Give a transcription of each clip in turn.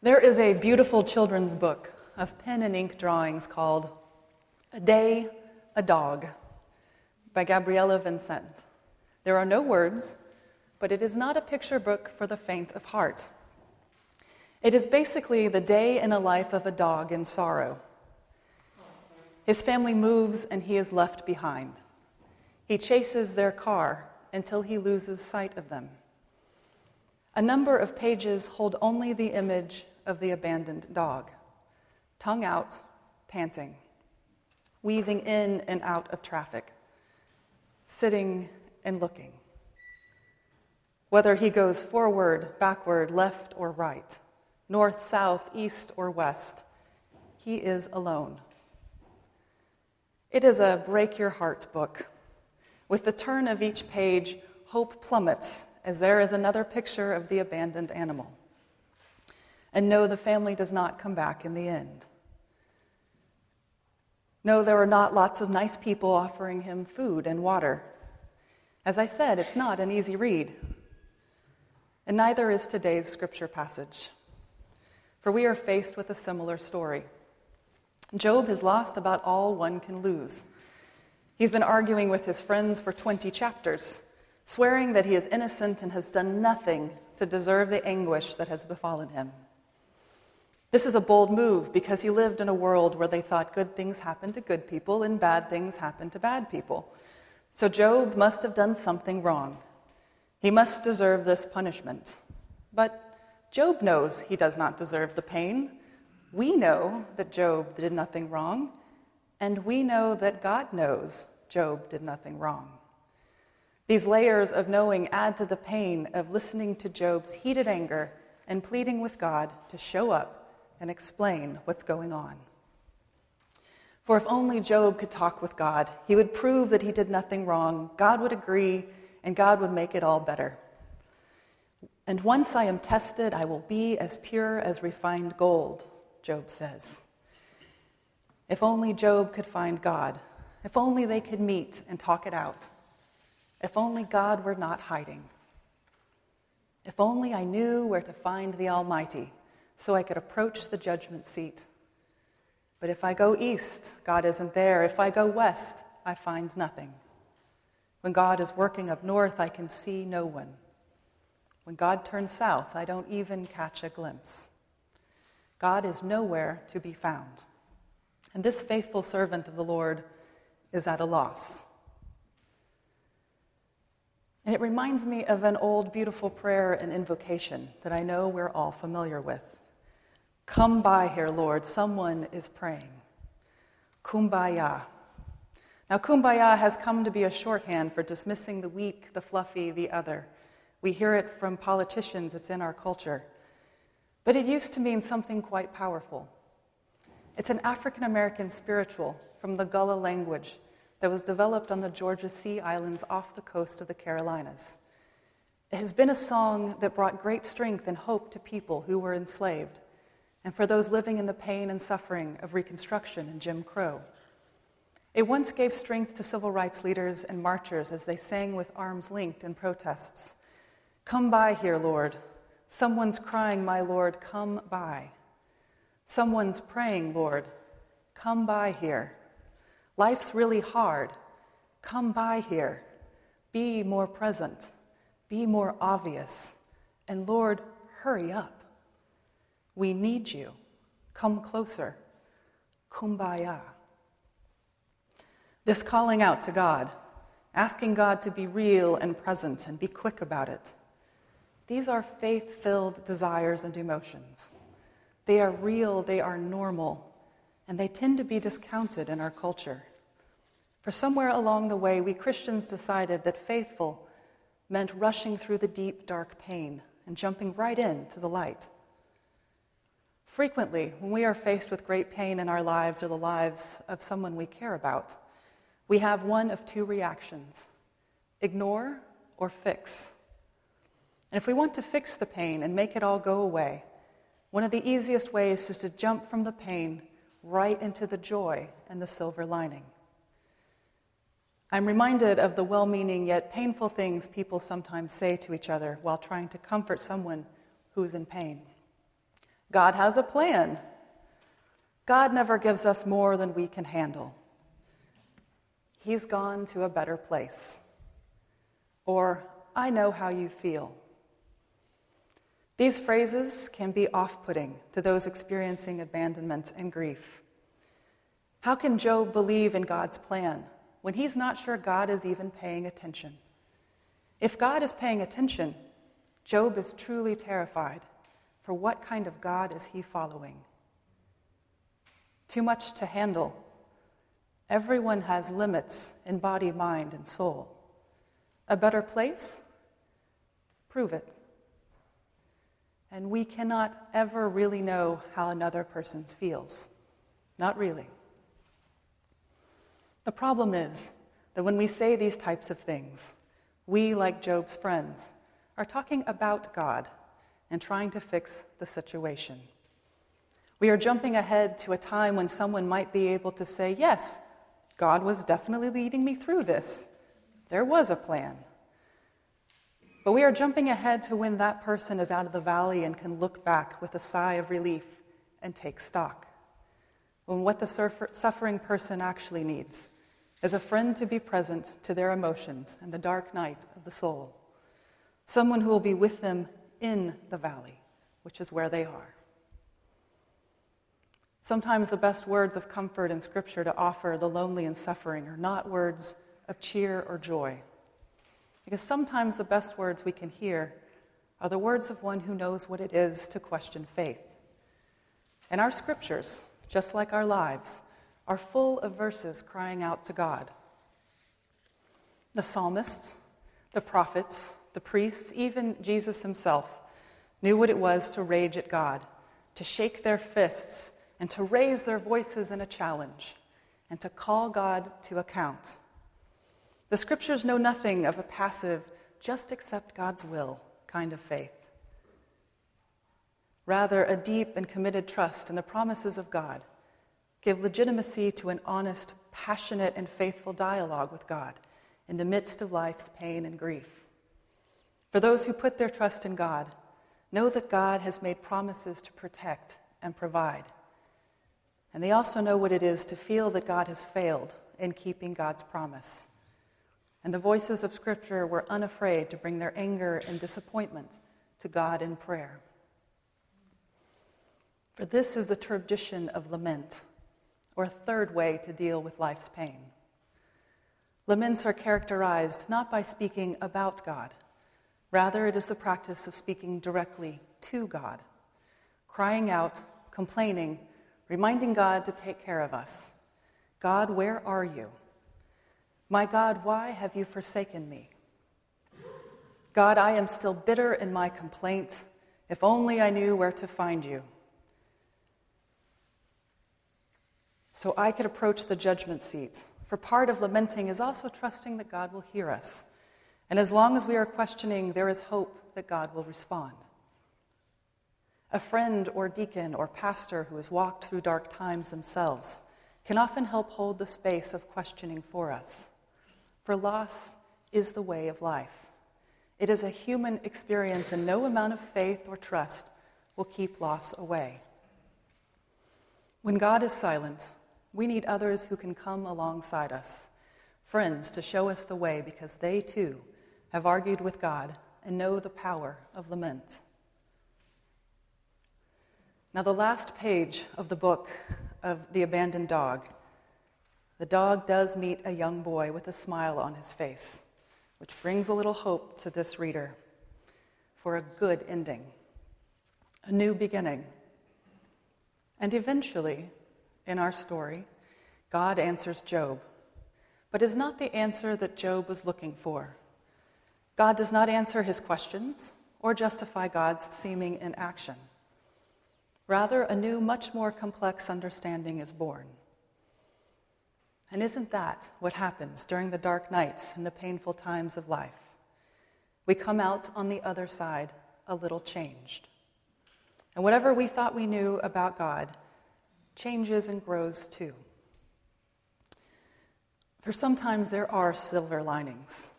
There is a beautiful children's book of pen and ink drawings called A Day, a Dog by Gabriella Vincent. There are no words, but it is not a picture book for the faint of heart. It is basically the day in a life of a dog in sorrow. His family moves and he is left behind. He chases their car until he loses sight of them. A number of pages hold only the image of the abandoned dog, tongue out, panting, weaving in and out of traffic, sitting and looking. Whether he goes forward, backward, left, or right, north, south, east, or west, he is alone. It is a break your heart book. With the turn of each page, hope plummets as there is another picture of the abandoned animal. And no, the family does not come back in the end. No, there are not lots of nice people offering him food and water. As I said, it's not an easy read. And neither is today's scripture passage. For we are faced with a similar story. Job has lost about all one can lose. He's been arguing with his friends for 20 chapters swearing that he is innocent and has done nothing to deserve the anguish that has befallen him. This is a bold move because he lived in a world where they thought good things happen to good people and bad things happen to bad people. So Job must have done something wrong. He must deserve this punishment. But Job knows he does not deserve the pain. We know that Job did nothing wrong, and we know that God knows Job did nothing wrong. These layers of knowing add to the pain of listening to Job's heated anger and pleading with God to show up and explain what's going on. For if only Job could talk with God, he would prove that he did nothing wrong, God would agree, and God would make it all better. And once I am tested, I will be as pure as refined gold, Job says. If only Job could find God, if only they could meet and talk it out. If only God were not hiding. If only I knew where to find the Almighty so I could approach the judgment seat. But if I go east, God isn't there. If I go west, I find nothing. When God is working up north, I can see no one. When God turns south, I don't even catch a glimpse. God is nowhere to be found. And this faithful servant of the Lord is at a loss. And it reminds me of an old, beautiful prayer and invocation that I know we're all familiar with. Come by here, Lord, someone is praying. Kumbaya. Now, kumbaya has come to be a shorthand for dismissing the weak, the fluffy, the other. We hear it from politicians, it's in our culture. But it used to mean something quite powerful. It's an African American spiritual from the Gullah language that was developed on the Georgia Sea Islands off the coast of the Carolinas. It has been a song that brought great strength and hope to people who were enslaved and for those living in the pain and suffering of Reconstruction and Jim Crow. It once gave strength to civil rights leaders and marchers as they sang with arms linked in protests Come by here, Lord. Someone's crying, My Lord, come by. Someone's praying, Lord, come by here. Life's really hard. Come by here. Be more present. Be more obvious. And Lord, hurry up. We need you. Come closer. Kumbaya. This calling out to God, asking God to be real and present and be quick about it. These are faith filled desires and emotions. They are real, they are normal, and they tend to be discounted in our culture. For somewhere along the way, we Christians decided that faithful meant rushing through the deep, dark pain and jumping right into the light. Frequently, when we are faced with great pain in our lives or the lives of someone we care about, we have one of two reactions ignore or fix. And if we want to fix the pain and make it all go away, one of the easiest ways is to jump from the pain right into the joy and the silver lining. I'm reminded of the well meaning yet painful things people sometimes say to each other while trying to comfort someone who is in pain. God has a plan. God never gives us more than we can handle. He's gone to a better place. Or, I know how you feel. These phrases can be off putting to those experiencing abandonment and grief. How can Job believe in God's plan when he's not sure God is even paying attention? If God is paying attention, Job is truly terrified. For what kind of God is he following? Too much to handle. Everyone has limits in body, mind, and soul. A better place? Prove it. And we cannot ever really know how another person feels. Not really. The problem is that when we say these types of things, we, like Job's friends, are talking about God and trying to fix the situation. We are jumping ahead to a time when someone might be able to say, Yes, God was definitely leading me through this. There was a plan. But we are jumping ahead to when that person is out of the valley and can look back with a sigh of relief and take stock. When what the suffering person actually needs is a friend to be present to their emotions and the dark night of the soul, someone who will be with them in the valley, which is where they are. Sometimes the best words of comfort in Scripture to offer the lonely and suffering are not words of cheer or joy because sometimes the best words we can hear are the words of one who knows what it is to question faith. And our scriptures, just like our lives, are full of verses crying out to God. The psalmists, the prophets, the priests, even Jesus himself, knew what it was to rage at God, to shake their fists, and to raise their voices in a challenge, and to call God to account. The scriptures know nothing of a passive, just accept God's will kind of faith. Rather, a deep and committed trust in the promises of God give legitimacy to an honest, passionate, and faithful dialogue with God in the midst of life's pain and grief. For those who put their trust in God, know that God has made promises to protect and provide. And they also know what it is to feel that God has failed in keeping God's promise. And the voices of Scripture were unafraid to bring their anger and disappointment to God in prayer. For this is the tradition of lament, or a third way to deal with life's pain. Laments are characterized not by speaking about God, rather, it is the practice of speaking directly to God, crying out, complaining, reminding God to take care of us. God, where are you? My God, why have you forsaken me? God, I am still bitter in my complaint. If only I knew where to find you. So I could approach the judgment seat. For part of lamenting is also trusting that God will hear us. And as long as we are questioning, there is hope that God will respond. A friend or deacon or pastor who has walked through dark times themselves can often help hold the space of questioning for us for loss is the way of life. It is a human experience, and no amount of faith or trust will keep loss away. When God is silent, we need others who can come alongside us, friends to show us the way because they too have argued with God and know the power of lament. Now, the last page of the book of The Abandoned Dog the dog does meet a young boy with a smile on his face, which brings a little hope to this reader for a good ending, a new beginning. And eventually, in our story, God answers Job, but is not the answer that Job was looking for. God does not answer his questions or justify God's seeming inaction. Rather, a new, much more complex understanding is born. And isn't that what happens during the dark nights and the painful times of life? We come out on the other side a little changed. And whatever we thought we knew about God changes and grows too. For sometimes there are silver linings.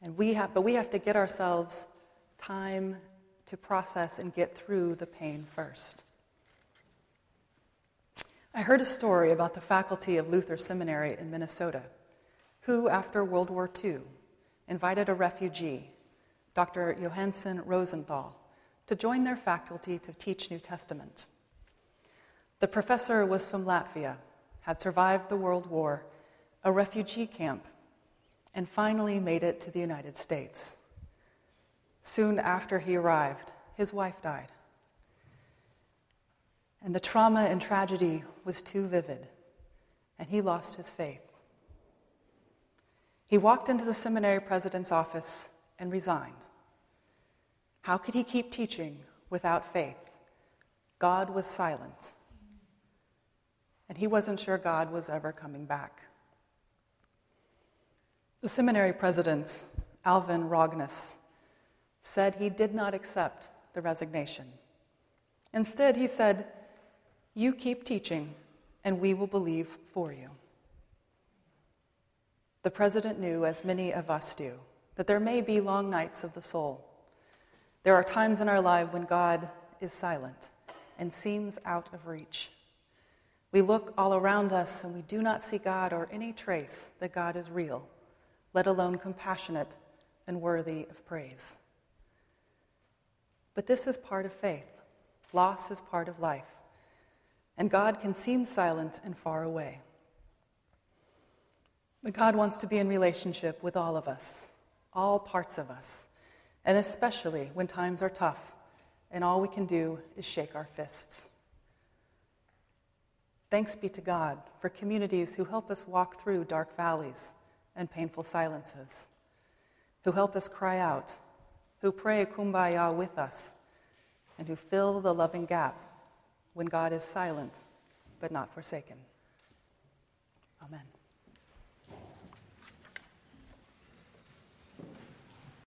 And we have, but we have to get ourselves time to process and get through the pain first. I heard a story about the faculty of Luther Seminary in Minnesota, who, after World War II, invited a refugee, Dr. Johansen Rosenthal, to join their faculty to teach New Testament. The professor was from Latvia, had survived the World War, a refugee camp, and finally made it to the United States. Soon after he arrived, his wife died. And the trauma and tragedy was too vivid, and he lost his faith. He walked into the seminary president's office and resigned. How could he keep teaching without faith? God was silent. And he wasn't sure God was ever coming back. The seminary president, Alvin Rogness, said he did not accept the resignation. Instead, he said, You keep teaching, and we will believe for you. The president knew, as many of us do, that there may be long nights of the soul. There are times in our life when God is silent and seems out of reach. We look all around us and we do not see God or any trace that God is real, let alone compassionate and worthy of praise. But this is part of faith. Loss is part of life. And God can seem silent and far away. But God wants to be in relationship with all of us, all parts of us, and especially when times are tough and all we can do is shake our fists. Thanks be to God for communities who help us walk through dark valleys and painful silences, who help us cry out, who pray kumbaya with us, and who fill the loving gap when God is silent but not forsaken. Amen.